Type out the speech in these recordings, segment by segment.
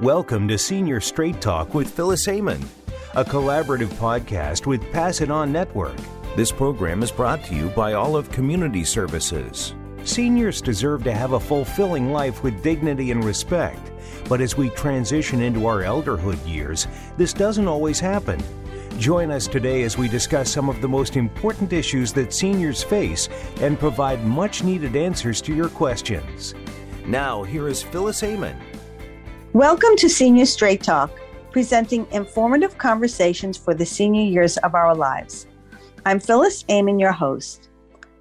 Welcome to Senior Straight Talk with Phyllis Amon, a collaborative podcast with Pass It On Network. This program is brought to you by Olive Community Services. Seniors deserve to have a fulfilling life with dignity and respect, but as we transition into our elderhood years, this doesn't always happen. Join us today as we discuss some of the most important issues that seniors face and provide much needed answers to your questions. Now, here is Phyllis Amon. Welcome to Senior Straight Talk, presenting informative conversations for the senior years of our lives. I'm Phyllis Amon, your host.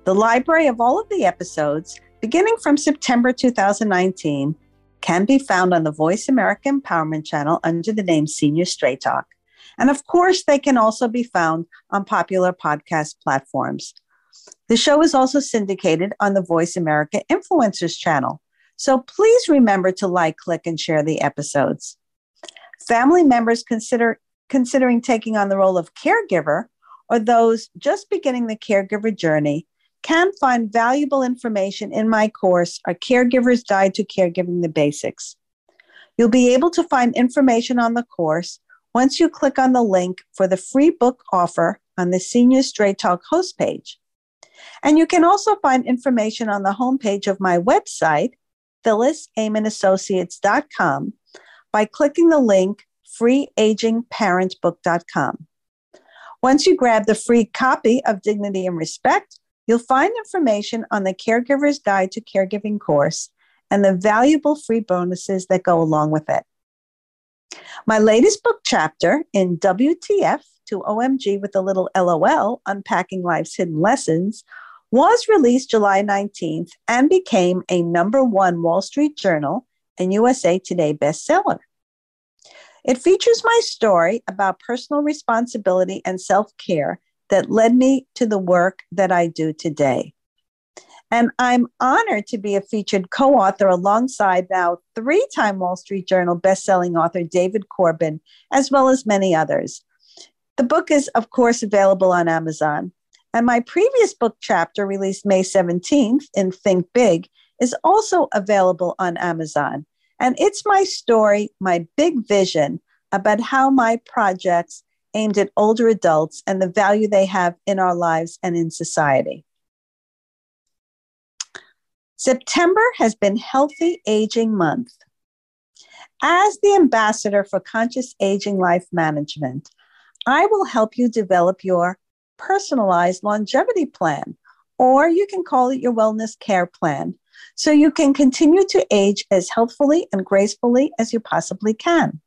The library of all of the episodes, beginning from September 2019, can be found on the Voice America Empowerment channel under the name Senior Straight Talk. And of course, they can also be found on popular podcast platforms. The show is also syndicated on the Voice America Influencers channel so please remember to like, click, and share the episodes. Family members consider considering taking on the role of caregiver or those just beginning the caregiver journey can find valuable information in my course, A Caregiver's Guide to Caregiving the Basics. You'll be able to find information on the course once you click on the link for the free book offer on the Senior Straight Talk host page. And you can also find information on the homepage of my website, phyllisamonassociates.com by clicking the link freeagingparentbook.com. Once you grab the free copy of Dignity and Respect, you'll find information on the Caregiver's Guide to Caregiving course and the valuable free bonuses that go along with it. My latest book chapter in WTF to OMG with a little LOL, Unpacking Life's Hidden Lessons, was released July 19th and became a number one Wall Street Journal and USA Today bestseller. It features my story about personal responsibility and self care that led me to the work that I do today. And I'm honored to be a featured co author alongside now three time Wall Street Journal bestselling author David Corbin, as well as many others. The book is, of course, available on Amazon. And my previous book chapter, released May 17th in Think Big, is also available on Amazon. And it's my story, my big vision about how my projects aimed at older adults and the value they have in our lives and in society. September has been Healthy Aging Month. As the ambassador for conscious aging life management, I will help you develop your personalized longevity plan, or you can call it your wellness care plan. So you can continue to age as healthfully and gracefully as you possibly can.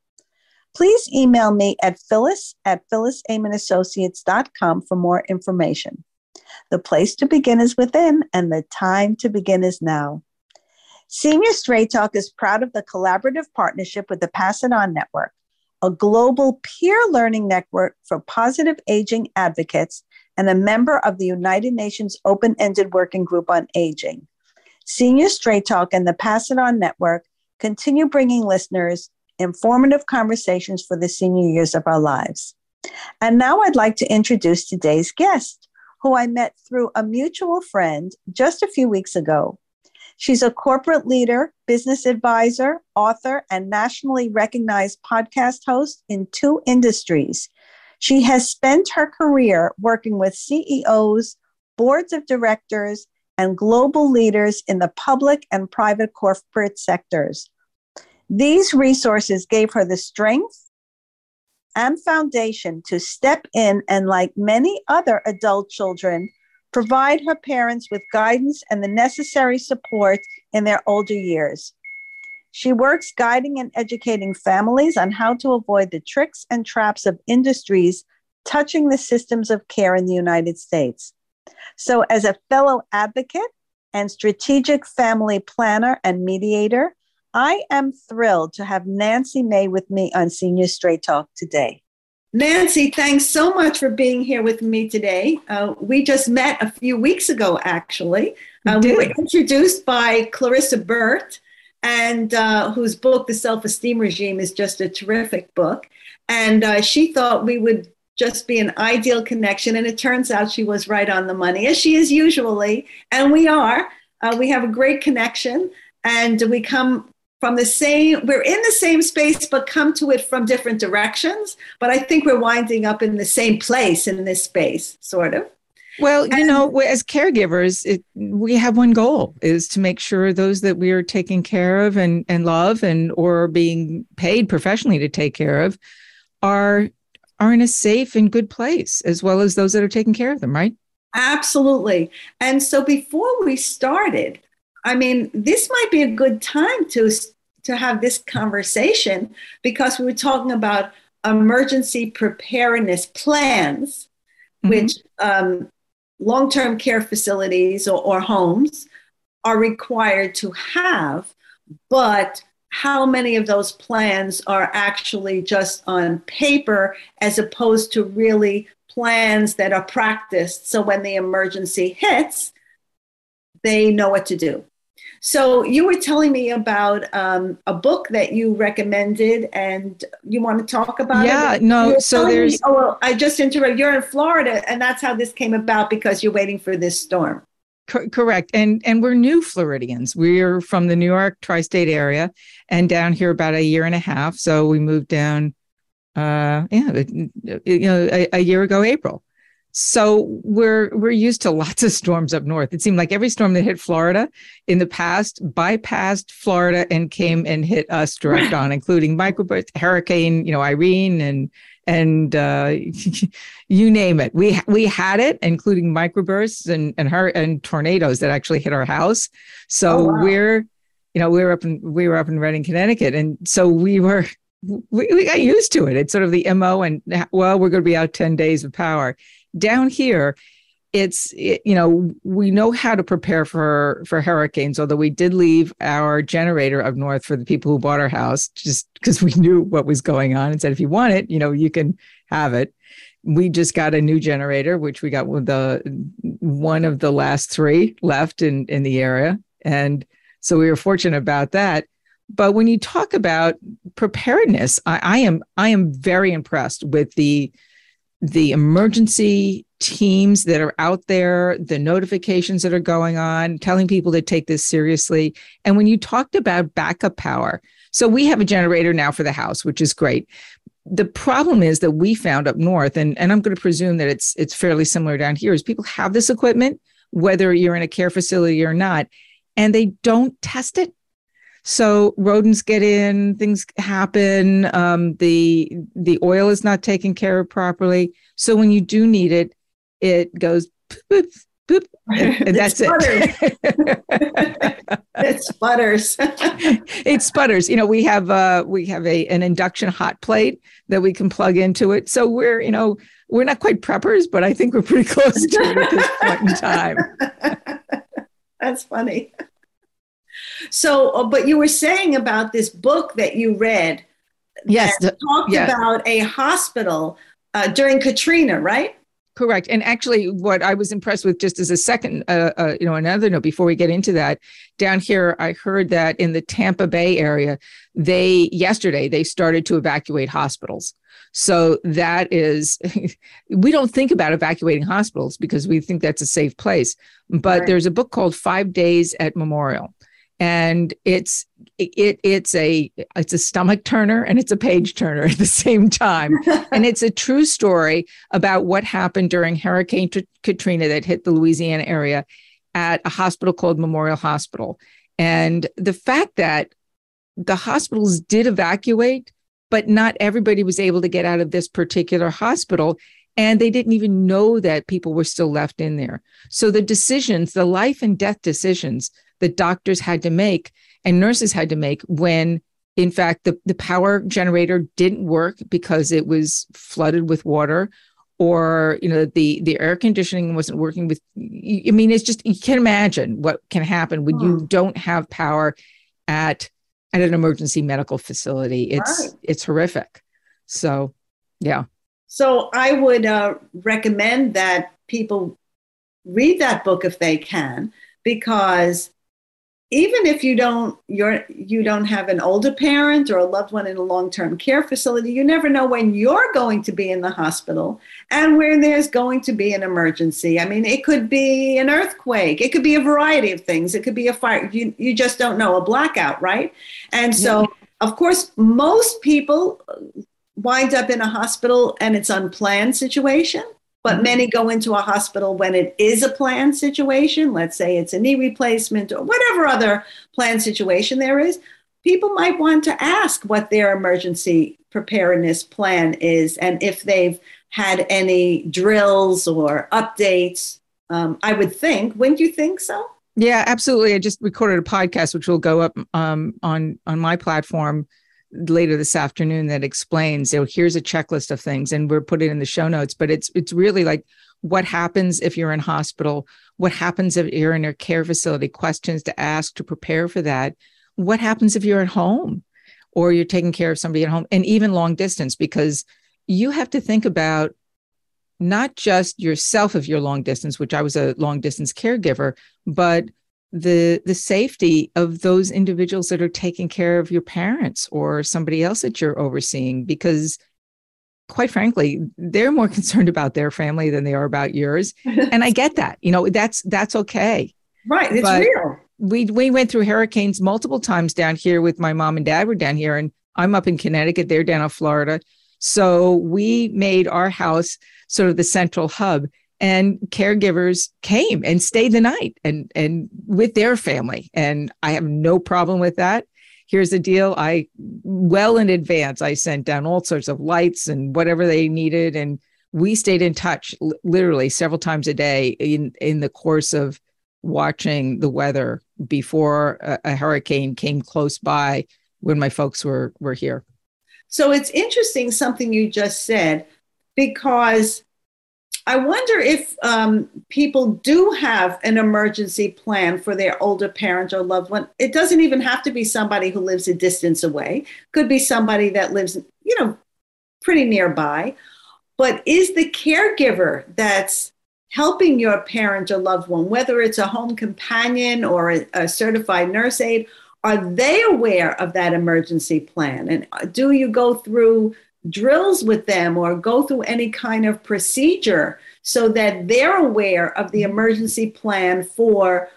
Please email me at phyllis at phyllisamonassociates.com for more information. The place to begin is within, and the time to begin is now. Senior Straight Talk is proud of the collaborative partnership with the Pass It On Network a global peer learning network for positive aging advocates, and a member of the United Nations Open Ended Working Group on Aging. Senior Straight Talk and the Pass It On Network continue bringing listeners informative conversations for the senior years of our lives. And now I'd like to introduce today's guest, who I met through a mutual friend just a few weeks ago. She's a corporate leader, business advisor, author, and nationally recognized podcast host in two industries. She has spent her career working with CEOs, boards of directors, and global leaders in the public and private corporate sectors. These resources gave her the strength and foundation to step in and, like many other adult children, provide her parents with guidance and the necessary support in their older years. She works guiding and educating families on how to avoid the tricks and traps of industries touching the systems of care in the United States. So, as a fellow advocate and strategic family planner and mediator, I am thrilled to have Nancy May with me on Senior Straight Talk today. Nancy, thanks so much for being here with me today. Uh, we just met a few weeks ago, actually. Uh, we were introduced by Clarissa Burt, and uh, whose book, The Self Esteem Regime, is just a terrific book. And uh, she thought we would just be an ideal connection. And it turns out she was right on the money, as she is usually. And we are. Uh, we have a great connection, and we come from the same we're in the same space but come to it from different directions. But i think we're winding up in the same place in this space sort of. Well you know as caregivers it, we have one goal is to make sure those that we are taking care of and, and love and or being paid professionally to take care of are are in a safe and good place as well as those that are taking care of them right? Absolutely. And so before we started I mean, this might be a good time to to have this conversation because we were talking about emergency preparedness plans, mm-hmm. which um, long term care facilities or, or homes are required to have, but how many of those plans are actually just on paper as opposed to really plans that are practiced so when the emergency hits, they know what to do. So you were telling me about um, a book that you recommended, and you want to talk about yeah, it? Yeah, no. So there's. Me, oh, well, I just interrupted. You're in Florida, and that's how this came about because you're waiting for this storm. Co- correct, and and we're new Floridians. We're from the New York tri-state area, and down here about a year and a half. So we moved down. Uh, yeah, you know, a, a year ago, April. So we're we're used to lots of storms up north. It seemed like every storm that hit Florida in the past bypassed Florida and came and hit us direct on, including microburst, hurricane, you know, Irene and and uh, you name it. We we had it, including microbursts and and her and tornadoes that actually hit our house. So oh, wow. we're you know we were up in we were up in Redding, Connecticut, and so we were we, we got used to it. It's sort of the mo, and well, we're going to be out ten days of power down here it's it, you know we know how to prepare for for hurricanes although we did leave our generator up north for the people who bought our house just because we knew what was going on and said if you want it you know you can have it. We just got a new generator which we got with the one of the last three left in in the area. And so we were fortunate about that. But when you talk about preparedness I, I am i am very impressed with the the emergency teams that are out there, the notifications that are going on, telling people to take this seriously. And when you talked about backup power, so we have a generator now for the house, which is great. The problem is that we found up north, and, and I'm going to presume that it's it's fairly similar down here, is people have this equipment, whether you're in a care facility or not, and they don't test it so rodents get in, things happen. Um, the the oil is not taken care of properly. So when you do need it, it goes boop, boop, and, and that's it. it sputters. it sputters. You know, we have uh, we have a an induction hot plate that we can plug into it. So we're you know we're not quite preppers, but I think we're pretty close to it at this point in time. That's funny. So, uh, but you were saying about this book that you read. Yes, that talked yeah. about a hospital uh, during Katrina, right? Correct. And actually, what I was impressed with, just as a second, uh, uh, you know, another note before we get into that, down here, I heard that in the Tampa Bay area, they yesterday they started to evacuate hospitals. So that is, we don't think about evacuating hospitals because we think that's a safe place. But right. there's a book called Five Days at Memorial and it's it it's a it's a stomach turner and it's a page turner at the same time. And it's a true story about what happened during hurricane katrina that hit the louisiana area at a hospital called memorial hospital. And the fact that the hospitals did evacuate but not everybody was able to get out of this particular hospital and they didn't even know that people were still left in there. So the decisions the life and death decisions that doctors had to make and nurses had to make when in fact the, the power generator didn't work because it was flooded with water or you know the the air conditioning wasn't working with i mean it's just you can imagine what can happen when you hmm. don't have power at at an emergency medical facility it's right. it's horrific so yeah so i would uh, recommend that people read that book if they can because even if you don't you're you don't have an older parent or a loved one in a long-term care facility you never know when you're going to be in the hospital and where there's going to be an emergency. I mean it could be an earthquake. It could be a variety of things. It could be a fire. You, you just don't know. A blackout right? And so of course most people wind up in a hospital and it's unplanned situation but many go into a hospital when it is a planned situation. Let's say it's a knee replacement or whatever other planned situation there is. People might want to ask what their emergency preparedness plan is and if they've had any drills or updates. Um, I would think, wouldn't you think so? Yeah, absolutely. I just recorded a podcast which will go up um, on on my platform later this afternoon that explains you know here's a checklist of things and we're putting in the show notes but it's it's really like what happens if you're in hospital? What happens if you're in a care facility? Questions to ask to prepare for that. What happens if you're at home or you're taking care of somebody at home and even long distance? Because you have to think about not just yourself if you're long distance which i was a long distance caregiver but the the safety of those individuals that are taking care of your parents or somebody else that you're overseeing because quite frankly they're more concerned about their family than they are about yours. And i get that you know that's that's okay. Right it's but real. we we went through hurricanes multiple times down here with my mom and dad were down here and i'm up in connecticut they're down in florida. So we made our house sort of the central hub and caregivers came and stayed the night and and with their family. And i have no problem with that. Here's the deal. I well in advance i sent down all sorts of lights and whatever they needed. And we stayed in touch literally several times a day in in the course of watching the weather before a, a hurricane came close by when my folks were were here. So it's interesting something you just said because I wonder if um, people do have an emergency plan for their older parent or loved one. It doesn't even have to be somebody who lives a distance away. Could be somebody that lives, you know, pretty nearby. But is the caregiver that's helping your parent or loved one, whether it's a home companion or a, a certified nurse aide, are they aware of that emergency plan? And do you go through drills with them or go through any kind of procedure so that they're aware of the emergency plan for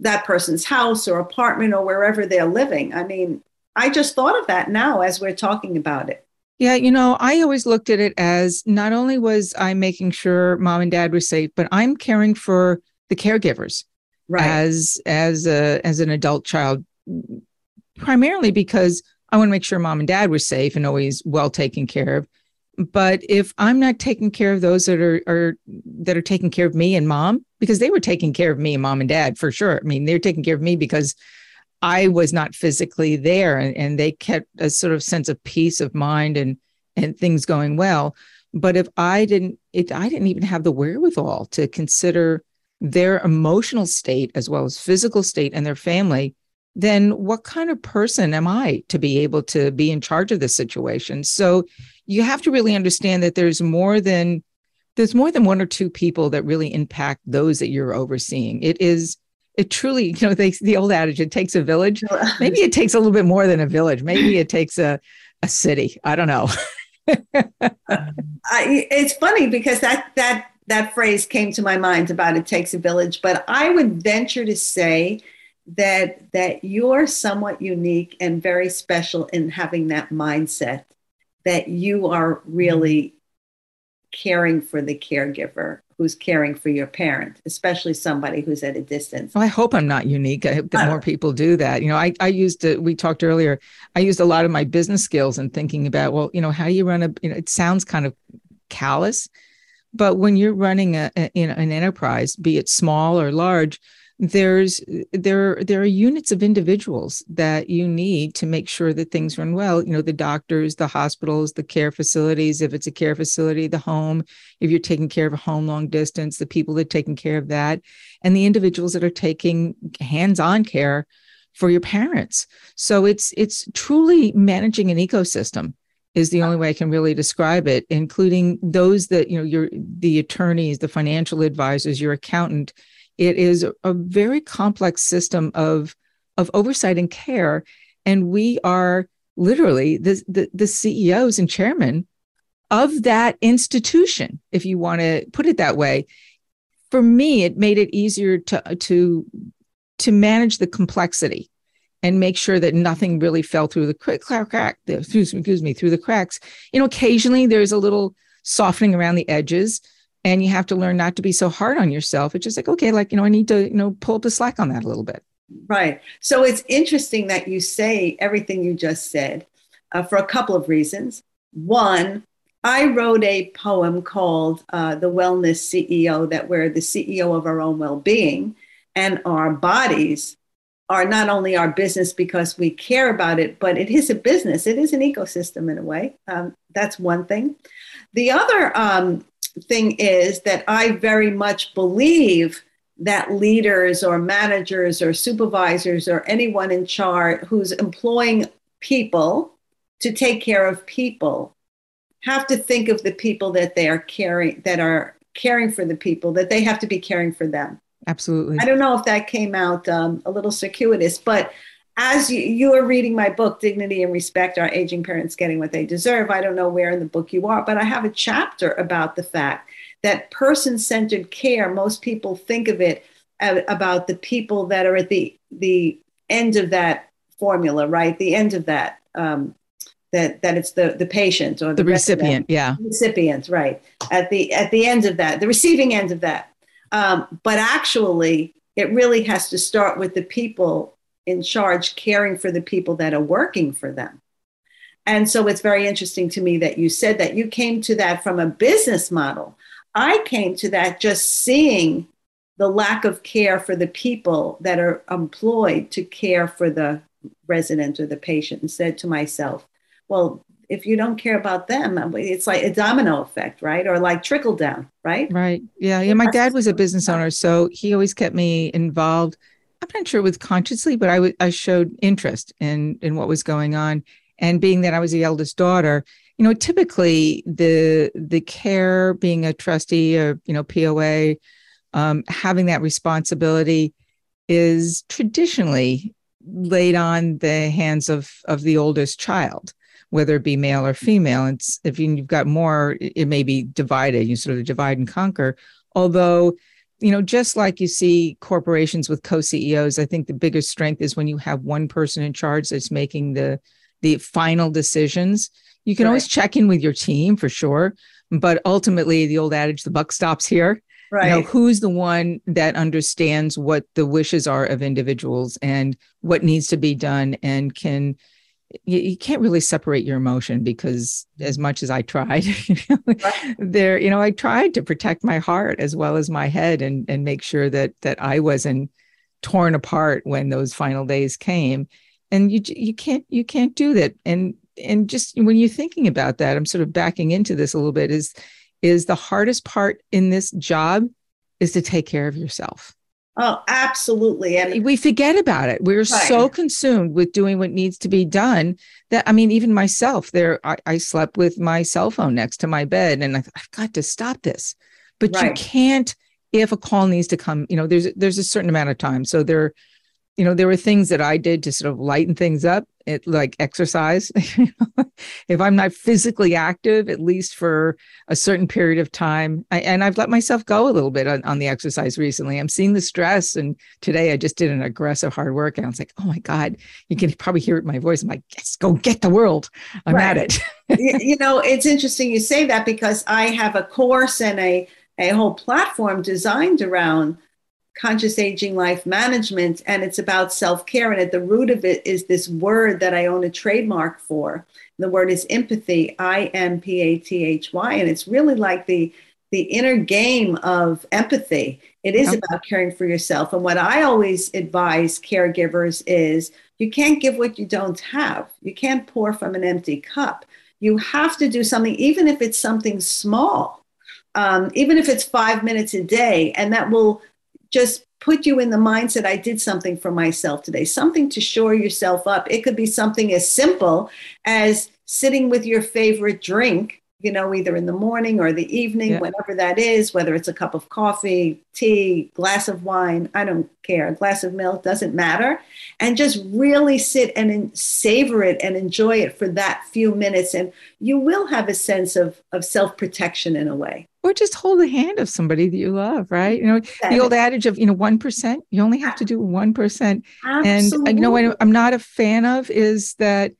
that person's house or apartment or wherever they're living. I mean, I just thought of that now as we're talking about it. Yeah, you know, I always looked at it as not only was I making sure mom and dad were safe, but I'm caring for the caregivers right. as as a as an adult child primarily because I want to make sure mom and dad were safe and always well taken care of. But if I'm not taking care of those that are, are that are taking care of me and mom, because they were taking care of me and mom and dad for sure. I mean, they're taking care of me because I was not physically there and, and they kept a sort of sense of peace of mind and and things going well. But if I didn't, it I didn't even have the wherewithal to consider their emotional state as well as physical state and their family then what kind of person am I to be able to be in charge of this situation? So you have to really understand that there's more than there's more than one or two people that really impact those that you're overseeing. It is it truly, you know, they, the old adage, it takes a village. Maybe it takes a little bit more than a village. Maybe it takes a, a city. I don't know. Uh, I, it's funny because that that that phrase came to my mind about it takes a village, but I would venture to say that that you're somewhat unique and very special in having that mindset that you are really caring for the caregiver who's caring for your parent, especially somebody who's at a distance. Well, I hope I'm not unique. I hope that more uh. people do that. You know, I, I used to, we talked earlier, I used a lot of my business skills and thinking about, well, you know, how do you run a, you know, it sounds kind of callous, but when you're running a, a you know, an enterprise, be it small or large, there's there there are units of individuals that you need to make sure that things run well you know the doctors the hospitals the care facilities if it's a care facility the home if you're taking care of a home long distance the people that are taking care of that and the individuals that are taking hands-on care for your parents. So it's it's truly managing an ecosystem is the only way I can really describe it, including those that, you know, your the attorneys, the financial advisors, your accountant, it is a very complex system of of oversight and care. And we are literally the, the, the CEOs and chairman of that institution, if you want to put it that way. For me, it made it easier to to to manage the complexity and make sure that nothing really fell through the crack, crack, excuse me, through the cracks. You know, occasionally there's a little softening around the edges, and you have to learn not to be so hard on yourself. It's just like, okay, like you know, I need to you know pull up the slack on that a little bit. Right. So it's interesting that you say everything you just said uh, for a couple of reasons. One, I wrote a poem called uh, The Wellness CEO, that we're the CEO of our own well being, and our bodies are not only our business because we care about it, but it is a business. It is an ecosystem in a way. Um, that's one thing. The other um, thing is that I very much believe that leaders or managers or supervisors or anyone in charge who's employing people to take care of people have to think of the people that they are caring that are caring for the people that they have to be caring for them. Absolutely. I don't know if that came out um, a little circuitous but as you, you are reading my book dignity and respect our aging parents getting what they deserve? I don't know where in the book you are but i have a chapter about the fact that person-centered care most people think of it about the people that are at the the end of that formula right? The end of that um, that that it's the the patient or the, the recipient yeah. Recipient right. At the at the end of that the receiving end of that. Um, but actually it really has to start with the people in charge caring for the people that are working for them and so it's very interesting to me that you said that you came to that from a business model i came to that just seeing the lack of care for the people that are employed to care for the resident or the patient and said to myself well, if you don't care about them, um, it's like a domino effect, right? Or like trickle down, right? Right. Yeah. Yeah. My dad was a business owner, so he always kept me involved. I'm not sure with consciously, but I, w- I showed interest in in what was going on. And being that I was the eldest daughter, you know, typically the the care, being a trustee or you know POA, um, having that responsibility is traditionally laid on the hands of of the oldest child whether it be male or female. And if you've got more, it may be divided. You sort of divide and conquer. Although, you know, just like you see corporations with co-CEOs, I think the biggest strength is when you have one person in charge that's making the the final decisions. You can right. always check in with your team for sure, but ultimately, the old adage, "the buck stops here." Right. You know, who's the one that understands what the wishes are of individuals and what needs to be done and can you, you, can't really separate your emotion because as mm-hmm. much as I tried, there, you know, I tried to protect my heart as well as my head and and make sure that that I wasn't torn apart when those final days came. And you you can't you can't do that. And and just when you're thinking about that, I'm sort of backing into this a little bit. Is is the hardest part in this job is to take care of yourself Oh, absolutely. And we forget about it. We're right. so consumed with doing what needs to be done that I mean, even myself, there I, I slept with my cell phone next to my bed and I, thought, I've got to stop this. But right. you can't if a call needs to come, you know, there's there's a certain amount of time. So there, you know, there were things that I did to sort of lighten things up it like exercise. if I'm not physically active, at least for a certain period of time, I, and I've let myself go a little bit on, on, the exercise recently. I'm seeing the stress, and today I just did an aggressive hard work, and I was like, oh my god, you can probably hear it in my voice. I'm like, yes, go get the world. I'm right. at it. you know, it's interesting you say that because I have a course and a a whole platform designed around conscious aging life management and it's about self-care and at the root of it is this word that i own a trademark for. The word is impathy i-m-p-a-t-h-y and it's really like the the inner game of empathy. It is okay. about caring for yourself and what i always advise caregivers is you can't give what you don't have. You can't pour from an empty cup. You have to do something even if it's something small um, even if it's five minutes a day and that will just put you in the mindset I did something for myself today, something to shore yourself up. It could be something as simple as sitting with your favorite drink you know, either in the morning or the evening, Yeah. whenever that is, whether it's a cup of coffee, tea, glass of wine, I don't care, a glass of milk, doesn't matter. And just really sit and savor it and enjoy it for that few minutes. And you will have a sense of, of self protection in a way. Or just hold the hand of somebody that you love, right? You know, the old adage of, you know, 1%, you only have to do 1%. And uh, you know what I'm not a fan of is that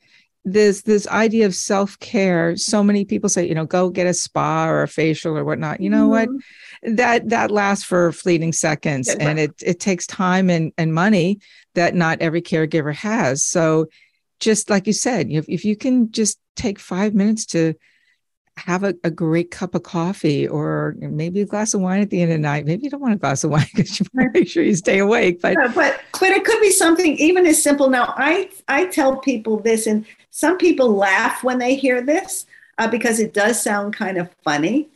this this idea of self-care so many people say you know go get a spa or a facial or whatnot you know what Mhm. that that lasts for fleeting seconds and right. it it takes time and and money that not every caregiver has so just like you said if, if you can just take five minutes to have a, a great cup of coffee or maybe a glass of wine at the end of the night maybe you don't want a glass of wine because you want to make sure you stay awake but Yeah, but but it could be something even as simple. Now, I I tell people this, and some people laugh when they hear this uh, because it does sound kind of funny.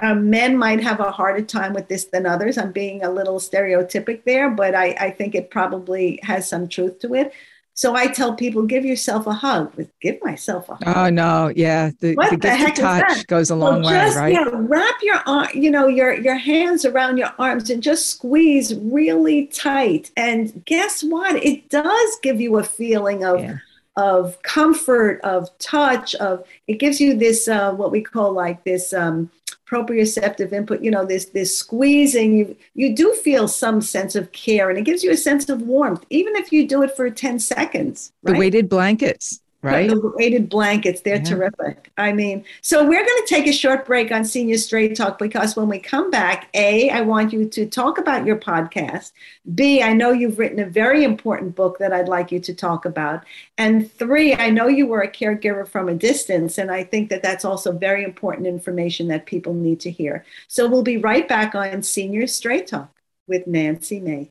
Uh, men might have a harder time with this than others. I'm being a little stereotypic there, but I, I think it probably has some truth to it. So I tell people, give yourself a hug. Give myself a hug. oh no yeah the, What the the heck touch goes a long Well, way just, right Yeah, wrap your arm, you know, your your hands around your arms and just squeeze really tight. And guess what? It does give you a feeling of Yeah. of comfort, of touch, of it gives you this uh, what we call like this um, proprioceptive input. You know, this this squeezing. You you do feel some sense of care, and it gives you a sense of warmth, even if you do it for ten seconds. the weighted blankets right The weighted blankets, they're Yeah. terrific. I mean, so we're going to take a short break on Senior Straight Talk because when we come back, A, I want you to talk about your podcast. B, I know you've written a very important book that I'd like you to talk about. And three, I know you were a caregiver from a distance. And I think that that's also very important information that people need to hear. So we'll be right back on Senior Straight Talk with Nancy May.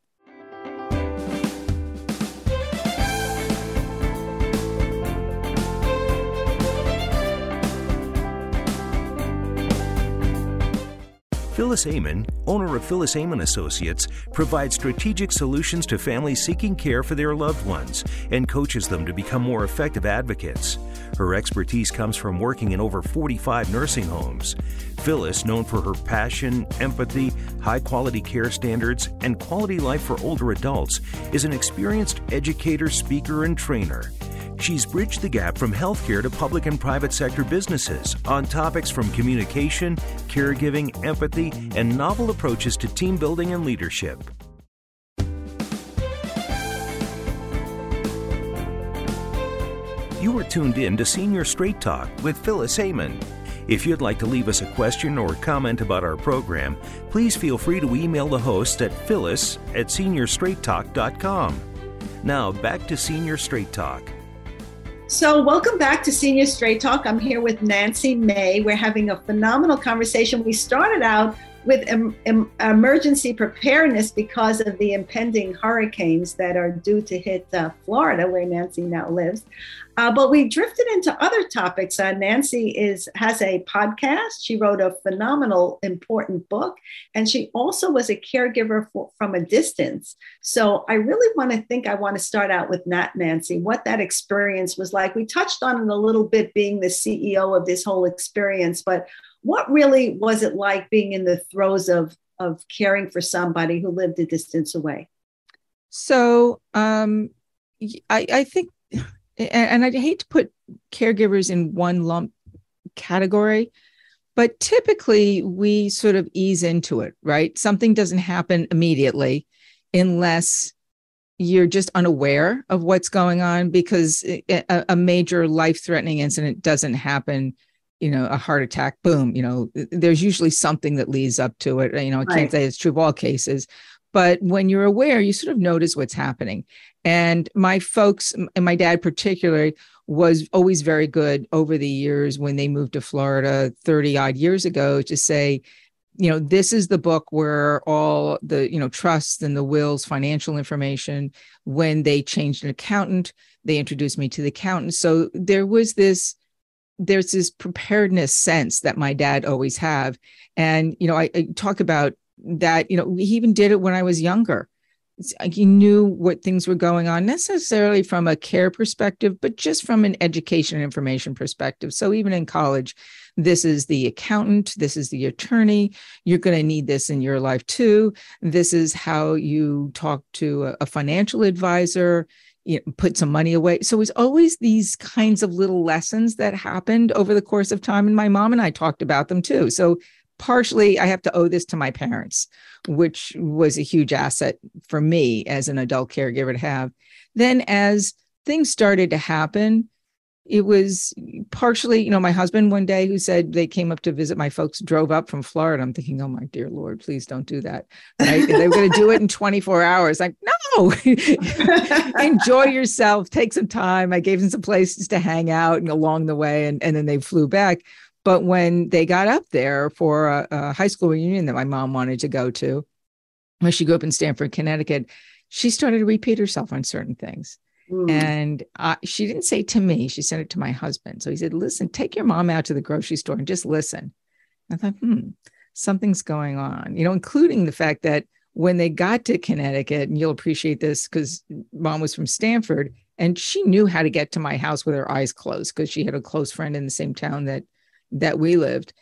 Phyllis Amon, owner of Phyllis Amon Associates, provides strategic solutions to families seeking care for their loved ones and coaches them to become more effective advocates. Her expertise comes from working in over 45 nursing homes. Phyllis, known for her passion, empathy, high quality care standards, and quality life for older adults, is an experienced educator, speaker, and trainer. She's bridged the gap from healthcare to public and private sector businesses on topics from communication, caregiving, empathy, and novel approaches to team building and leadership. You are tuned in to Senior Straight Talk with Phyllis Amon. If you'd like to leave us a question or comment about our program, please feel free to email the host at phyllis at seniorstraighttalk.com. Now, back to Senior Straight Talk. So, welcome back to Senior Straight Talk. I'm here with Nancy May. We're having a phenomenal conversation. We started out with em- em- emergency preparedness because of the impending hurricanes that are due to hit uh, Florida, where Nancy now lives. Uh, but we drifted into other topics. Uh, Nancy is has a podcast. She wrote a phenomenal, important book, and she also was a caregiver for, from a distance. So I really want to think I want to start out with Nat Nancy, what that experience was like. We touched on it a little bit, being the CEO of this whole experience, but what really was it like being in the throes of of caring for somebody who lived a distance away? So um, I, I think, and, I hate to put caregivers in one lump category, but typically we sort of ease into it, right? Something doesn't happen immediately unless you're just unaware of what's going on because a, a major life threatening incident doesn't happen you know a heart attack boom you know there's usually something that leads up to it you know i can't Right. say it's true of all cases but when you're aware you sort of notice what's happening and my folks and my dad particularly was always very good over the years when they moved to florida 30 odd years ago to say you know this is the book where all the you know trusts and the wills financial information when they changed an accountant they introduced me to the accountant so there was this there's this preparedness sense that my dad always have. And you know I, I talk about that you know he even did it when i was younger. He knew what things were going on necessarily from a care perspective but just from an education information perspective. So even in college this is the accountant this is the attorney you're going to need this in your life too. This is how you talk to a financial advisor you know, put some money away so it was always these kinds of little lessons that happened over the course of time and my mom and i talked about them too so partially i have to owe this to my parents which was a huge asset for me as an adult caregiver to have then as things started to happen it was partially, you know, my husband one day who said they came up to visit my folks, drove up from Florida. I'm thinking, oh my dear Lord, please don't do that. Right? they were going to do it in 24 hours. Like, no, enjoy yourself, take some time. I gave them some places to hang out and along the way, and, and then they flew back. But when they got up there for a, a high school reunion that my mom wanted to go to, when she grew up in Stamford, Connecticut, she started to repeat herself on certain things. Mm. And uh, she didn't say to me, she sent it to my husband. So he said, Listen, take your mom out to the grocery store and just listen. I thought, hmm, something's going on, you know, including the fact that when they got to Connecticut, and you'll appreciate this because mom was from Stamford and she knew how to get to my house with her eyes closed because she had a close friend in the same town that that we lived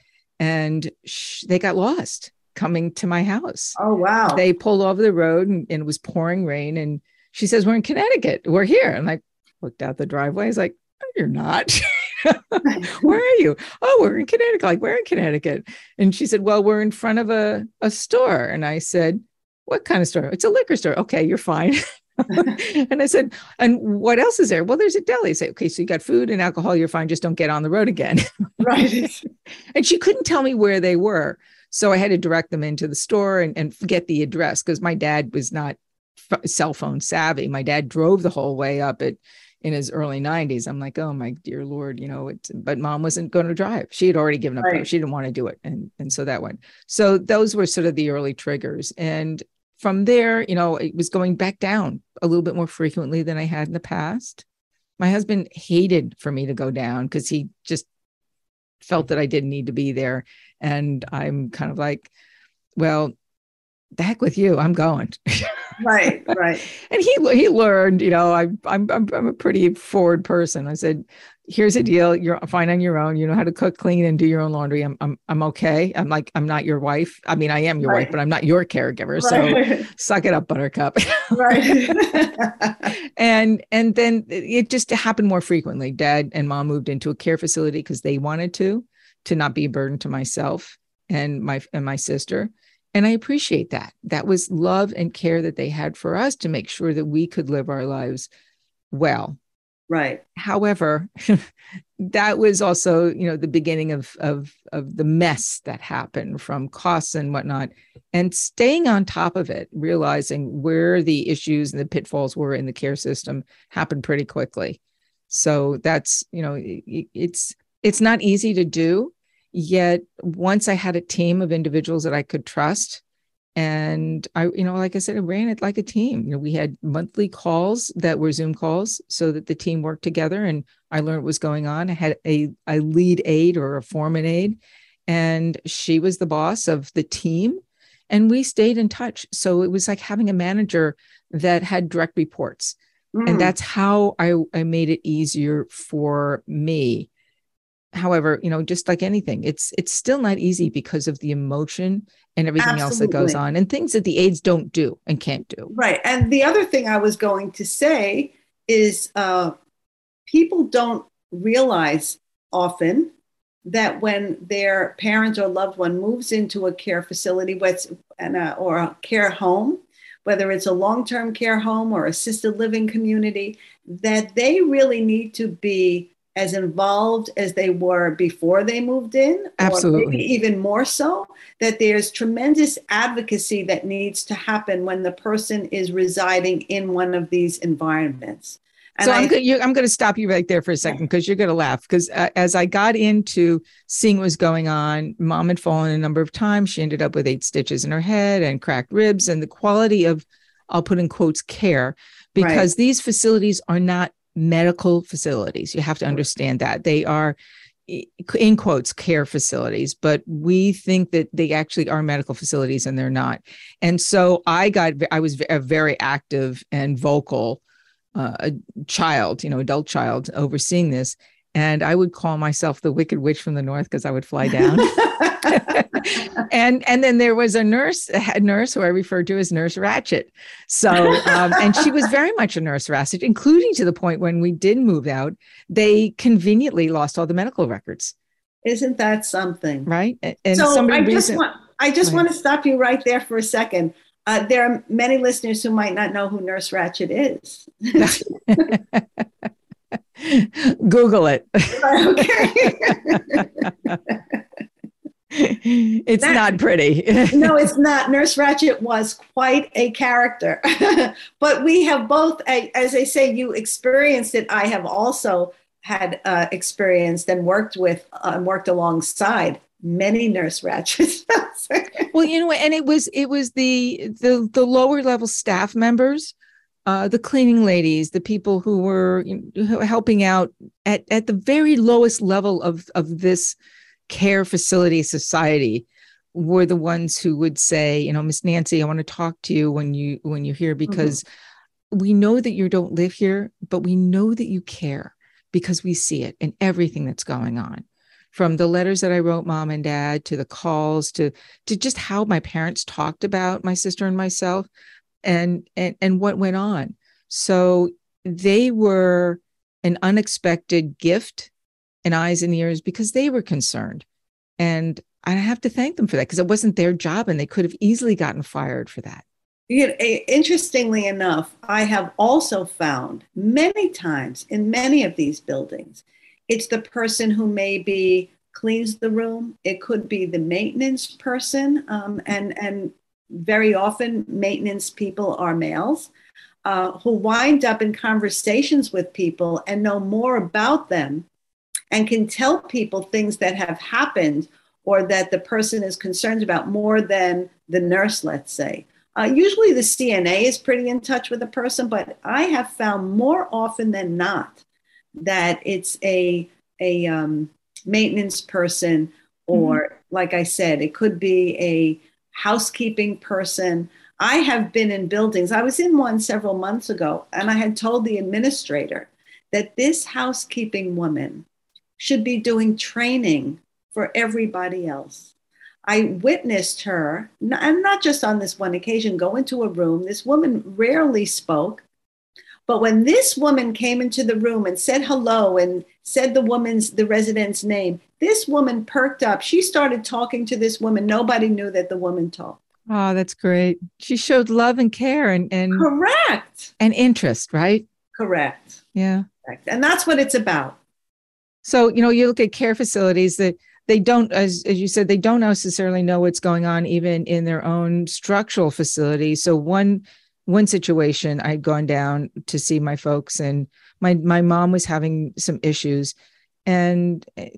and sh- they got lost coming to my house. Oh wow. They pulled over the road and, and, it was pouring rain and she says, We're in Connecticut. We're here. And I looked out the driveway. I was like, no, You're not. where are you? Oh, we're in Connecticut. Like, we're in Connecticut. And she said, Well, we're in front of a, a store. And I said, What kind of store? It's a liquor store. Okay, you're fine. and I said, and what else is there? Well, there's a deli. I say, okay, so you got food and alcohol, you're fine. Just don't get on the road again. right. and she couldn't tell me where they were. So I had to direct them into the store and, and get the address because my dad was not cell phone savvy. My dad drove the whole way up at in his early 90s. I'm like, oh my dear Lord, you know, it's but mom wasn't going to drive. She had already given up. Right. She didn't want to do it. And and so that went. So those were sort of the early triggers. And from there, you know, it was going back down a little bit more frequently than I had in the past. My husband hated for me to go down because he just felt that I didn't need to be there. And I'm kind of like, well, the heck with you, I'm going. right, right. and he he learned, you know, I, I'm I'm I'm a pretty forward person. I said, here's a deal. You're fine on your own. You know how to cook, clean, and do your own laundry. I'm I'm I'm okay. I'm like I'm not your wife. I mean, I am your right. wife, but I'm not your caregiver. Right. So suck it up, Buttercup. right. and and then it just happened more frequently. Dad and mom moved into a care facility because they wanted to, to not be a burden to myself and my and my sister. And I appreciate that. That was love and care that they had for us to make sure that we could live our lives well. Right. However, that was also, you know, the beginning of of of the mess that happened from costs and whatnot, and staying on top of it, realizing where the issues and the pitfalls were in the care system happened pretty quickly. So that's, you know, it, it's it's not easy to do, Yet once I had a team of individuals that I could trust, and I, you know, like I said, I ran it like a team. You know, we had monthly calls that were Zoom calls so that the team worked together and I learned what was going on. I had a, a lead aide or a foreman aide, and she was the boss of the team. And we stayed in touch. So it was like having a manager that had direct reports. Mm. And that's how I, I made it easier for me however you know just like anything it's it's still not easy because of the emotion and everything Absolutely. else that goes on and things that the aides don't do and can't do right and the other thing i was going to say is uh, people don't realize often that when their parent or loved one moves into a care facility or a care home whether it's a long-term care home or assisted living community that they really need to be as involved as they were before they moved in, absolutely, even more so. That there's tremendous advocacy that needs to happen when the person is residing in one of these environments. And so I, am going I'm going to stop you right there for a second because you're going to laugh. Because uh, as I got into seeing what was going on, mom had fallen a number of times. She ended up with eight stitches in her head and cracked ribs. And the quality of, I'll put in quotes, care, because right. these facilities are not medical facilities. You have to understand that they are in quotes care facilities but we think that they actually are medical facilities and they're not and so i got i was a very active and vocal uh, child you know adult child overseeing this and I would call myself the Wicked Witch from the North because I would fly down. and and then there was a nurse, a nurse who I referred to as Nurse Ratched. So um, and she was very much a nurse Ratched, including to the point when we did move out, they conveniently lost all the medical records. Isn't that something? Right. And so I just want I just want to stop you right there for a second. Uh, there are many listeners who might not know who Nurse Ratched is. Google it. it's that, not pretty. no, it's not. Nurse Ratched was quite a character. but we have both, as I say, you experienced it. I have also had uh, experienced and worked with and uh, worked alongside many nurse Ratcheds. well, you know, and it was it was the the the lower level staff members uh, the cleaning ladies, the people who were you know, helping out at, at the very lowest level of, of this care facility society were the ones who would say, you know, Miss Nancy, I want to talk to you when you when you're here mm-hmm. because mm-hmm. we know that you don't live here, but we know that you care because we see it in everything that's going on. From the letters that I wrote mom and dad to the calls to to just how my parents talked about my sister and myself, and and and what went on so they were an unexpected gift and eyes and ears because they were concerned. And i have to thank them for that because it wasn't their job and they could have easily gotten fired for that. You know, interestingly enough i have also found many times in many of these buildings it's the person who maybe cleans the room it could be the maintenance person um, and and very often maintenance people are males uh, who wind up in conversations with people and know more about them and can tell people things that have happened or that the person is concerned about more than the nurse, let's say. Uh, usually the CNA is pretty in touch with the person, but I have found more often than not that it's a, a um, maintenance person, or mm-hmm. like I said, it could be a housekeeping person. I have been in buildings. I was in one several months ago, and I had told the administrator that this housekeeping woman should be doing training for everybody else. I witnessed her, and not just on this one occasion, go into a room. This woman rarely spoke. But when this woman came into the room and said hello and said the woman's, the resident's name, this woman perked up. She started talking to this woman. Nobody knew that the woman talked. Oh, that's great. She showed love and care and, and correct and interest, right? Correct. Yeah. Correct. And that's what it's about. So, you know, you look at care facilities that they don't, as, as you said, they don't necessarily know what's going on even in their own structural facility. So one one situation I'd gone down to see my folks and my my mom was having some issues and eh,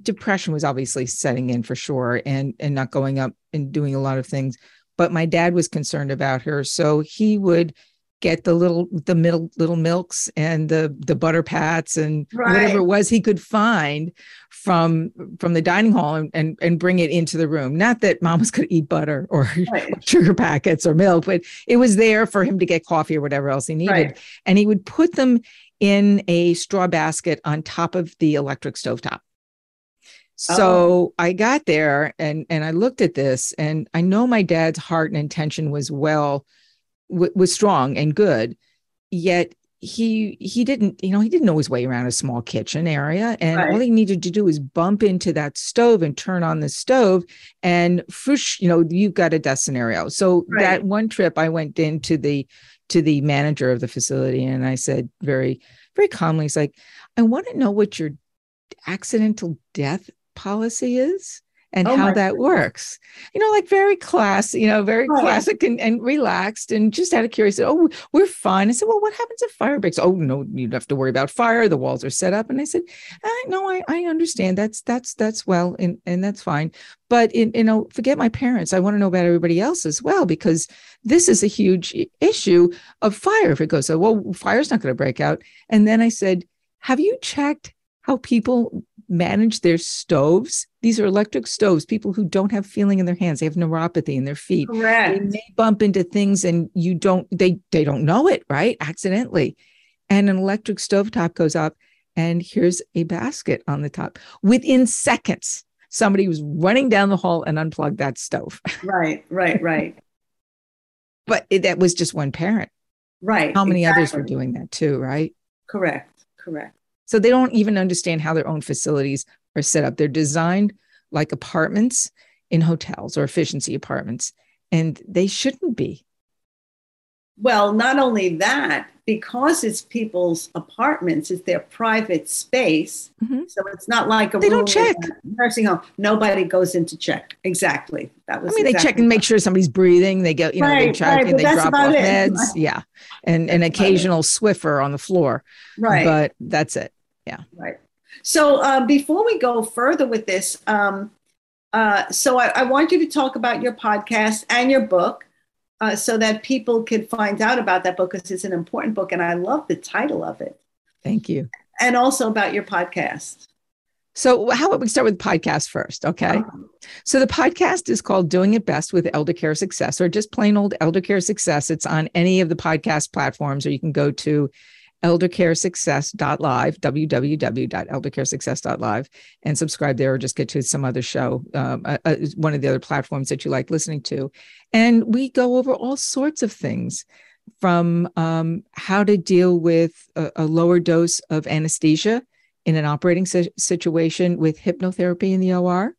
depression was obviously setting in for sure and and not going up and doing a lot of things but my dad was concerned about her so he would get the little the middle little milks and the the butter pats and right. whatever it was he could find from from the dining hall and, and, and bring it into the room not that mom was going to eat butter or right. sugar packets or milk but it was there for him to get coffee or whatever else he needed right. and he would put them in a straw basket on top of the electric stovetop. So oh. I got there and and I looked at this and I know my dad's heart and intention was well w- was strong and good yet he he didn't you know he didn't know his way around a small kitchen area and right. all he needed to do was bump into that stove and turn on the stove and fush you know you've got a death scenario so right. that one trip i went into the to the manager of the facility and I said very, very calmly, he's like, I want to know what your accidental death policy is and oh how that works. You know, like very class, you know, very oh, classic and, and relaxed and just out of curiosity. Oh, we're fine. I said, well, what happens if fire breaks? Oh, no, you don't have to worry about fire. The walls are set up. And I said, I no, I, I understand. That's that's that's well and, and that's fine. But in, you know, forget my parents. I want to know about everybody else as well, because this is a huge issue of fire. If it goes, so well, fire's not going to break out. And then I said, Have you checked how people manage their stoves. These are electric stoves. People who don't have feeling in their hands, they have neuropathy in their feet. Correct. They may bump into things and you don't they they don't know it, right? Accidentally. And an electric stove top goes up and here's a basket on the top. Within seconds, somebody was running down the hall and unplugged that stove. Right, right, right. but it, that was just one parent. Right. How many exactly. others were doing that too, right? Correct, correct. So they don't even understand how their own facilities are set up. They're designed like apartments in hotels or efficiency apartments, and they shouldn't be. Well, not only that, because it's people's apartments, it's their private space. Mm-hmm. So it's not like a They don't check. nursing home. Nobody goes in to check. Exactly. That was. I mean, they check and make sure somebody's breathing. They go, you know, they check right, and they drop off it. meds. Yeah. And an That's occasional Swiffer on the floor. Right. But that's it. Right. So uh, before we go further with this, um, uh, so I, I want you to talk about your podcast and your book uh, so that people could find out about that book because it's an important book and I love the title of it. Thank you. And also about your podcast. So, how about we start with podcast first? Okay. So, the podcast is called Doing It Best with Elder Care Success, or just plain old Elder Care Success. It's on any of the podcast platforms, or you can go to eldercaresuccess.live, www.eldercaresuccess.live, and subscribe there, or just get to some other show, um, uh, uh, one of the other platforms that you like listening to. And we go over all sorts of things from um, how to deal with a, a lower dose of anesthesia in an operating si- situation with hypnotherapy in the OR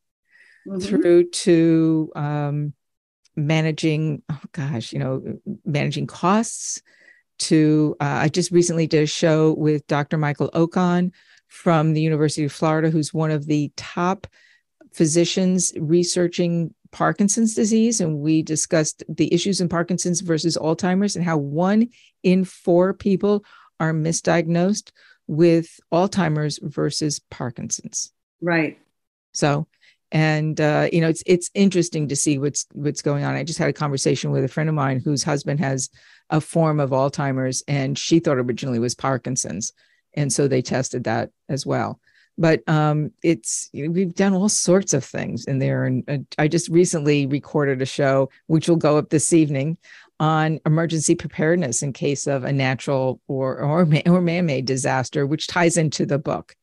Mhm. through to um, managing, oh gosh, you know, managing costs. To uh, I just recently did a show with Dr. Michael Okun from the University of Florida, who's one of the top physicians researching Parkinson's disease. And we discussed the issues in Parkinson's versus Alzheimer's and how one in four people are misdiagnosed with Alzheimer's versus Parkinson's. Right. So, and uh, you know, it's it's interesting to see what's what's going on. I just had a conversation with a friend of mine whose husband has a form of Alzheimer's, and she thought originally was Parkinson's, and so they tested that as well. But um, it's we've done all sorts of things in there, and uh, I just recently recorded a show which will go up this evening on emergency preparedness in case of a natural or or, or man-made disaster, which ties into the book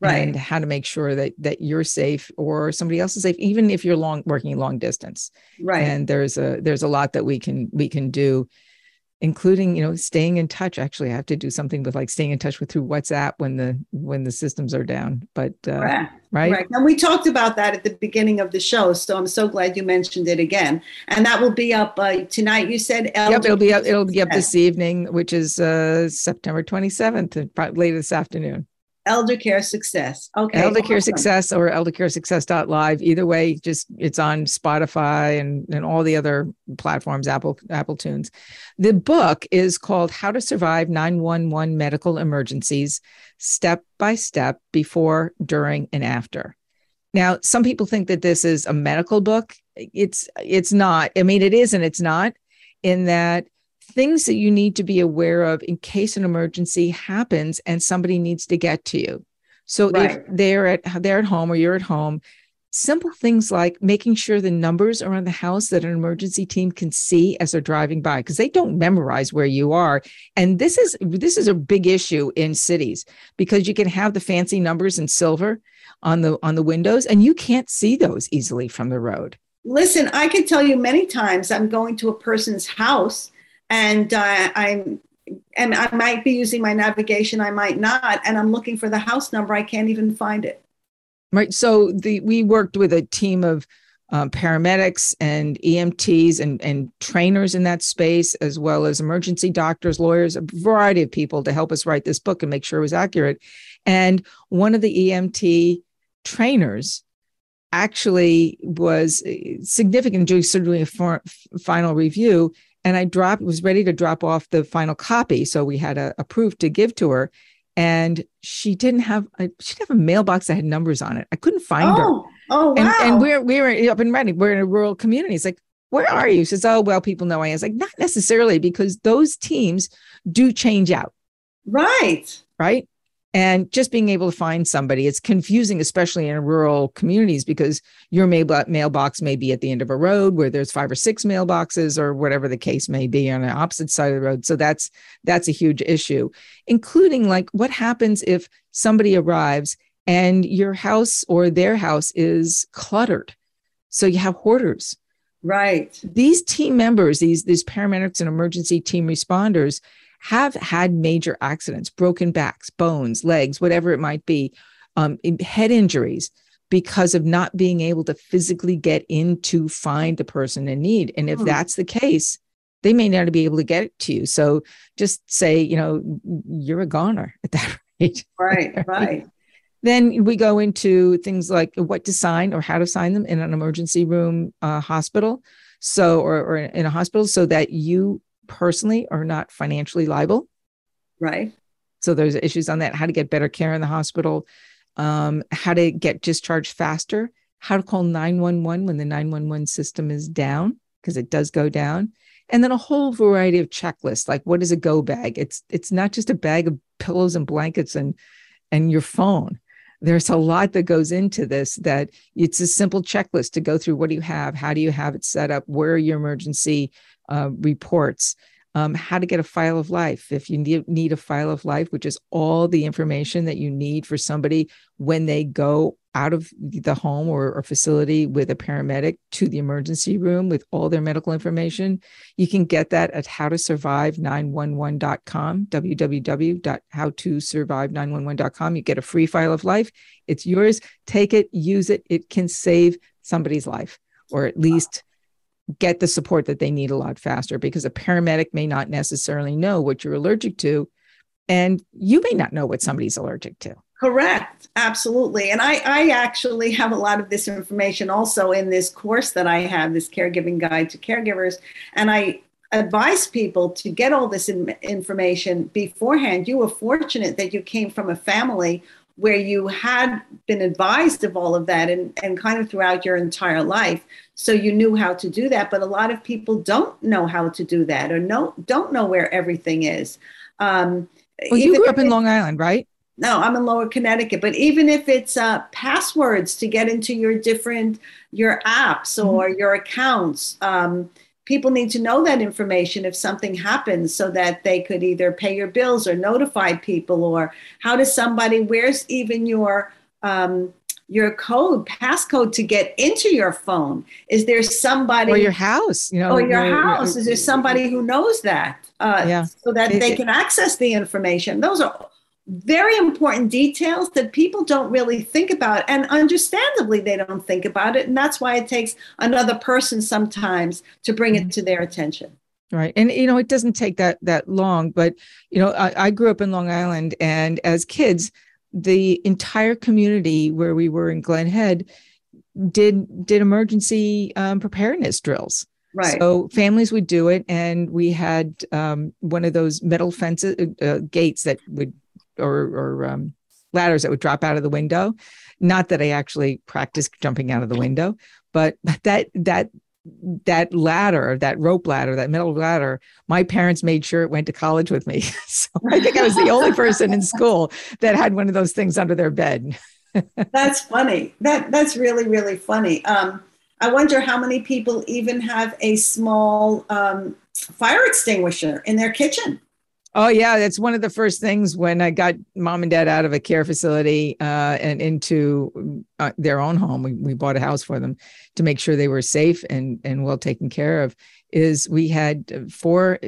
Right. and how to make sure that that you're safe or somebody else is safe even if you're long working long distance Right. and there's a there's a lot that we can we can do including you know staying in touch actually i have to do something with like staying in touch with through whatsapp when the when the systems are down but uh, Correct. right Right. And we talked about that at the beginning of the show. So I'm so glad you mentioned it again. And that will be up uh, tonight. You said yep it'll be up it'll be up this evening which is uh september 27th and probably later this afternoon Elder Care Success. Okay. Elder Care awesome. Success or eldercaresuccess.live. Either way, just it's on Spotify and, and all the other platforms, Apple, Apple Tunes. The book is called How to Survive 911 Medical Emergencies Step by Step Before, During, and After. Now, some people think that this is a medical book. It's it's not. I mean, it is and it's not, in that things that you need to be aware of in case an emergency happens and somebody needs to get to you. So Right. if they're at they're at home or you're at home, simple things like making sure the numbers are on the house that an emergency team can see as they're driving by because they don't memorize where you are. And this is this is a big issue in cities because you can have the fancy numbers in silver on the on the windows and you can't see those easily from the road. Listen, I can tell you many times I'm going to a person's house and uh, I'm and I might be using my navigation, I might not, and I'm looking for the house number. I can't even find it. Right. So the we worked with a team of um, paramedics and EMTs and and trainers in that space, as well as emergency doctors, lawyers, a variety of people to help us write this book and make sure it was accurate. And one of the EMT trainers actually was uh, significant doing so doing a final review and i dropped was ready to drop off the final copy. So we had a, a proof to give to her. And she didn't have a she didn't have a mailbox that had numbers on it. I couldn't find her. Oh, oh wow. and, and we're we were up and running. We're in a rural community. It's like where are you? She says oh well people know i am. It's like not necessarily because those teams do change out. Right. right and just being able to find somebody it's confusing especially in rural communities because your mailbox may be at the end of a road where there's five or six mailboxes or whatever the case may be on the opposite side of the road. So that's that's a huge issue including like what happens if somebody arrives and your house or their house is cluttered? So you have hoarders. Right. These team members these these paramedics and emergency team responders have had major accidents, broken backs, bones, legs, whatever it might be, um, head injuries because of not being able to physically get in to find the person in need. And if hmm. that's the case, they may not be able to get it to you. So just say, you know, you're a goner at that rate. Right, right. Then we go into things like what to sign or how to sign them in an emergency room uh, hospital. So, or, or in a hospital so that you personally are not financially liable. Right. So there's issues on that, how to get better care in the hospital, um, how to get discharged faster, how to call 911 when the 911 system is down, because it does go down. And then a whole variety of checklists, like what is a go bag? It's it's not just a bag of pillows and blankets and and your phone. There's a lot that goes into this that it's a simple checklist to go through what do you have? How do you have it set up? Where are your emergency uh, reports, um, how to get a file of life. If you need, need a file of life, which is all the information that you need for somebody when they go out of the home or, or, facility with a paramedic to the emergency room with all their medical information. You can get that at howtosurvive911.com, www.howtosurvive911.com. You get a free file of life. It's yours. Take it, use it. It can save somebody's life or at least get the support that they need a lot faster because a paramedic may not necessarily know what you're allergic to and you may not know what somebody's allergic to. Correct. Absolutely. And i i actually have a lot of this information also in this course that i have this caregiving guide to caregivers. And i advise people to get all this in, information beforehand. You were fortunate that you came from a family where you had been advised of all of that and, and kind of throughout your entire life. So you knew how to do that but a lot of people don't know how to do that or no don't know where everything is. Um, well you grew up in long island right? No i'm in lower connecticut but even if it's uh, passwords to get into your different your apps or mm-hmm. your accounts um, people need to know that information if something happens so that they could either pay your bills or notify people or how does somebody where's even your um, your code passcode to get into your phone? Is there somebody or your house you know or your, house. is there somebody who knows that uh, yeah. so that they can access the information? Those are very important details that people don't really think about and understandably they don't think about it and that's why it takes another person sometimes to bring it to their attention right and you know it doesn't take that that long but you know I, I grew up in long island and as kids the entire community where we were in glen head did did emergency um, preparedness drills Right. So families would do it, and we had um, one of those metal fences uh, uh gates that would or, or um, ladders that would drop out of the window. Not that I actually practiced jumping out of the window, but that that that ladder, that rope ladder, that metal ladder, my parents made sure it went to college with me. so I think I was the only person in school that had one of those things under their bed. that's funny. That that's really really funny. Um, I wonder how many people even have a small um, fire extinguisher in their kitchen. Oh yeah, that's one of the first things when I got mom and dad out of a care facility uh, and into uh, their own home. We, we bought a house for them to make sure they were safe and and well taken care of. Is we had four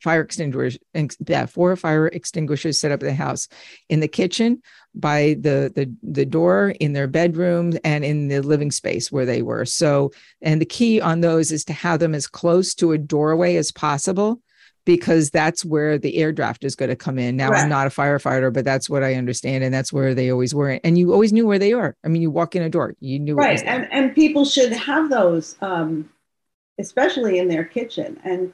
fire extinguishers, yeah, four fire extinguishers set up in the house, in the kitchen, by the the the door, in their bedroom, and in the living space where they were. So, and the key on those is to have them as close to a doorway as possible because that's where the air draft is going to come in. Now right. I'm not a firefighter, but that's what I understand, and that's where they always were. And you always knew where they are. I mean, you walk in a door, you knew right. And and people should have those, um, especially in their kitchen, and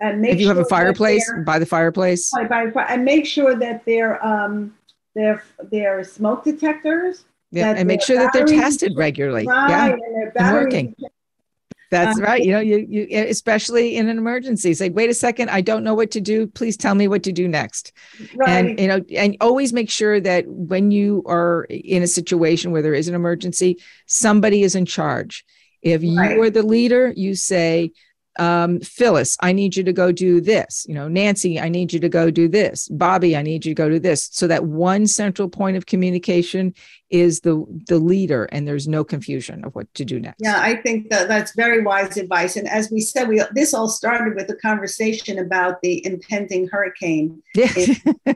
and make if you sure have a fireplace by the fireplace, by, by, and make sure that they're um, they're they're smoke detectors. Yeah, and make sure that they're tested regularly. Right, yeah, and, and working. That's um, right. You know, you, you especially in an emergency, say, wait a second, I don't know what to do. Please tell me what to do next. Right. And you know, and always make sure that when you are in a situation where there is an emergency, somebody is in charge. If right. you are the leader, you say, um, Phyllis, I need you to go do this. You know, Nancy, I need you to go do this. Bobby, I need you to go do this. So that one central point of communication is the the leader, and there's no confusion of what to do next. Yeah, I think that that's very wise advice. And as we said, we this all started with a conversation about the impending hurricane. Yeah.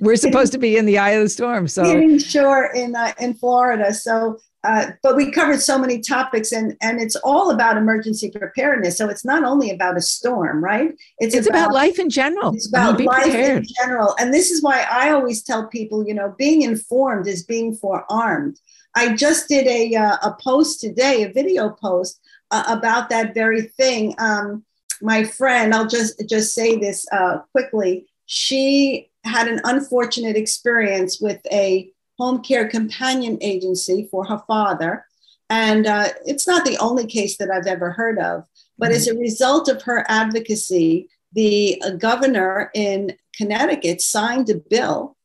We're supposed to be in the eye of the storm, so hitting shore in uh, in Florida. So uh, but we covered so many topics and and it's all about emergency preparedness. So it's not only about a storm right? It's, it's about, about, life in general. it's about life prepared. in general. And this is why i always tell people you know being informed is being forearmed. I just did a uh, a post today a video post uh, about that very thing. Um, my friend i'll just just say this uh, quickly. She had an unfortunate experience with a home care companion agency for her father. And uh, it's not the only case that I've ever heard of, but mm-hmm. as a result of her advocacy, the uh, governor in Connecticut signed a bill.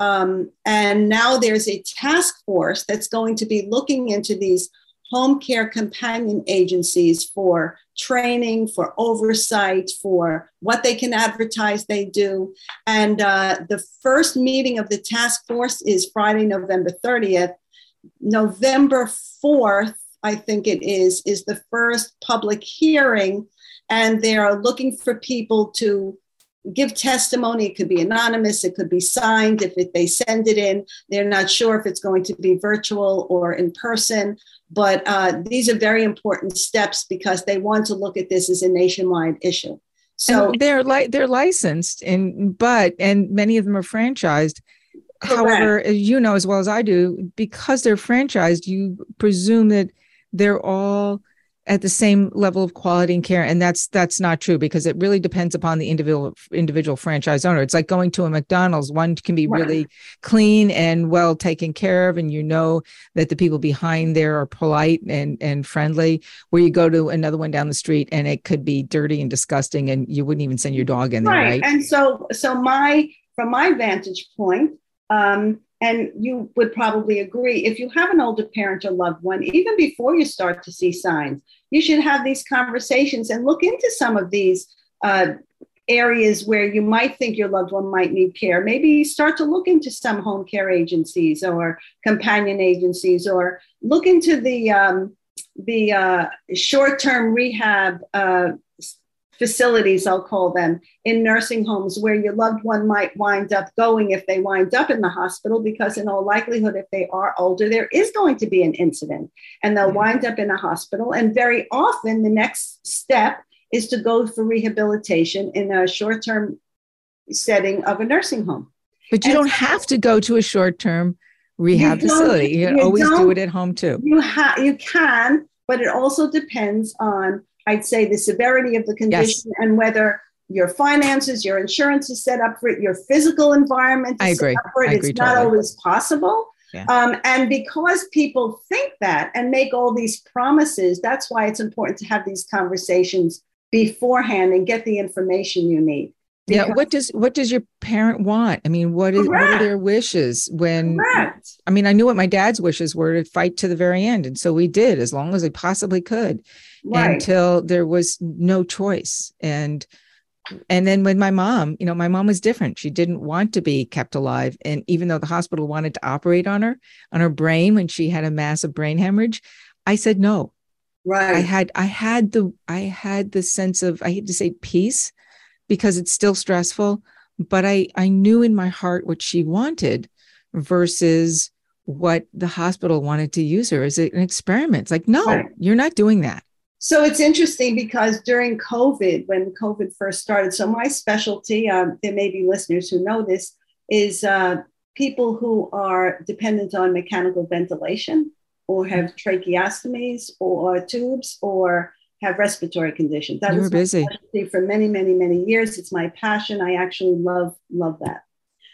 Um, and now there's a task force that's going to be looking into these home care companion agencies for training, for oversight, for what they can advertise they do. And uh, the first meeting of the task force is Friday, November 30th. November 4th, I think it is, is the first public hearing. And they are looking for people to give testimony. It could be anonymous, it could be signed. If it, they send it in, they're not sure if it's going to be virtual or in person. But uh, these are very important steps because they want to look at this as a nationwide issue. So and they're like they're licensed, and but and many of them are franchised. Correct. However, as you know as well as I do, because they're franchised, you presume that they're all at the same level of quality and care. And that's that's not true because it really depends upon the individual individual franchise owner. It's like going to a mcdonald's. One can be really clean and well taken care of and you know that the people behind there are polite and and friendly. Where you go to another one down the street and it could be dirty and disgusting and you wouldn't even send your dog in there right, right? and so so my from my vantage point um and you would probably agree if you have an older parent or loved one, even before you start to see signs, you should have these conversations and look into some of these uh, areas where you might think your loved one might need care. Maybe start to look into some home care agencies or companion agencies, or look into the um, the uh, short-term rehab uh, facilities, I'll call them, in nursing homes where your loved one might wind up going if they wind up in the hospital, because in all likelihood, if they are older, there is going to be an incident and they'll mm-hmm. wind up in a hospital. And very often, the next step is to go for rehabilitation in a short term setting of a nursing home. But you and don't have to go to a short term rehab you facility. You, you always do it at home too. You, ha- you can, but it also depends on I'd say the severity of the condition yes. and whether your finances, your insurance is set up for it, your physical environment I agree. I agree it's totally. not always possible. Yeah. Um, and because people think that and make all these promises, that's why it's important to have these conversations beforehand and get the information you need. Yeah what does what does your parent want i mean what is Correct. what are their wishes when Correct. i mean i knew what my dad's wishes were to fight to the very end and so we did as long as we possibly could right. until there was no choice and and then with my mom you know my mom was different she didn't want to be kept alive and even though the hospital wanted to operate on her on her brain when she had a massive brain hemorrhage i said no right i had i had the i had the sense of i hate to say peace because it's still stressful but i i knew in my heart what she wanted versus what the hospital wanted to use her as an experiment it's like no right. you're not doing that so it's interesting because during COVID, when COVID first started, so my specialty, um, there may be listeners who know this, is uh, people who are dependent on mechanical ventilation or have tracheostomies or tubes or have respiratory conditions. That you was busy for many, many, many years. It's my passion. I actually love love that.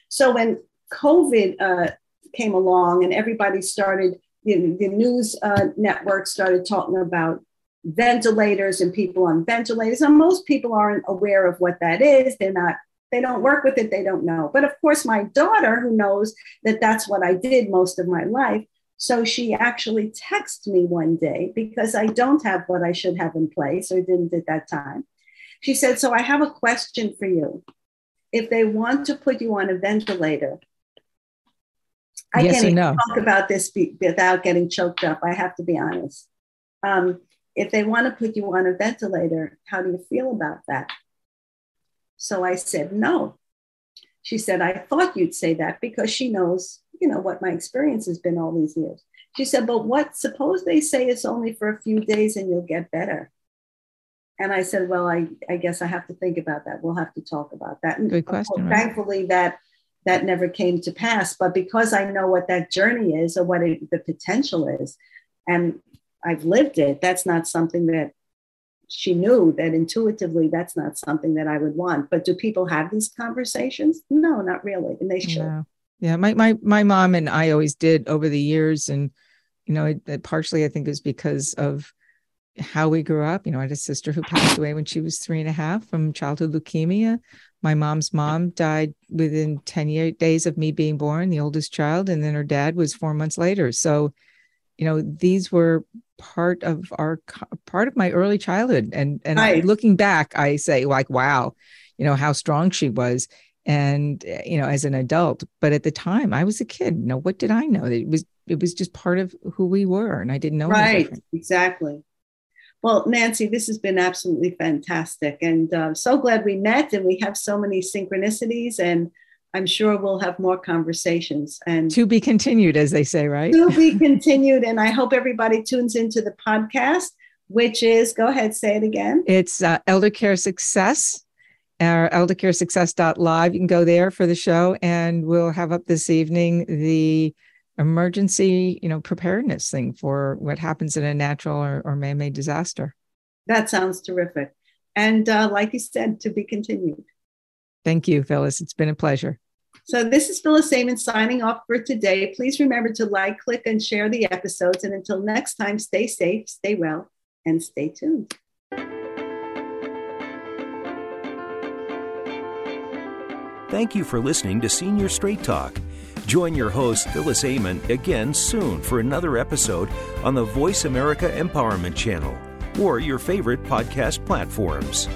So when COVID uh, came along and everybody started, you know, the news uh, networks started talking about ventilators and people on ventilators. And most people aren't aware of what that is. They're not, they don't work with it, they don't know. But of course, my daughter, who knows that that's what I did most of my life, so she actually texted me one day because I don't have what I should have in place or didn't at that time. She said, So I have a question for you. If they want to put you on a ventilator, I Yes can't no? talk about this be- without getting choked up. I have to be honest. Um, if they want to put you on a ventilator, how do you feel about that? So I said, no. She said, I thought you'd say that because she knows, you know, what my experience has been all these years. She said, but what, suppose they say it's only for a few days and you'll get better. And I said, well, I, I guess I have to think about that. We'll have to talk about that. And Good of course, question, right? Thankfully, that that never came to pass. But because I know what that journey is or what it, the potential is, and I've lived it, that's not something that she knew that intuitively that's not something that I would want. But do people have these conversations? No, not really. And they should. Yeah. Yeah. My, my, my mom and I always did over the years. And, you know, it, it partially, I think is because of how we grew up. You know, I had a sister who passed away when she was three and a half from childhood leukemia. My mom's mom died within 10 year, days of me being born, the oldest child. And then her dad was four months later. So, you know, these were part of our, part of my early childhood. And, and I, looking back, I say like, wow, you know, how strong she was. And you know as an adult but at the time i was a kid. You know what did i know? It was it was just part of who we were and i didn't know right. exactly. Well nancy this has been absolutely fantastic. And uh, so glad we met and we have so many synchronicities and i'm sure we'll have more conversations and to be continued as they say right? To be continued and i hope everybody tunes into the podcast which is go ahead say it again. It's uh, elder care success our eldercaresuccess.live you can go there for the show and we'll have up this evening the emergency you know preparedness thing for what happens in a natural or, or man-made disaster. That sounds terrific. And uh, like you said to be continued thank you phyllis it's been a pleasure So this is Phyllis Amon signing off for today. Please remember to like, click, and share the episodes. And until next time, stay safe, stay well, and stay tuned. Thank you for listening to Senior Straight Talk. Join your host, Phyllis Amon, again soon for another episode on the Voice America Empowerment Channel or your favorite podcast platforms.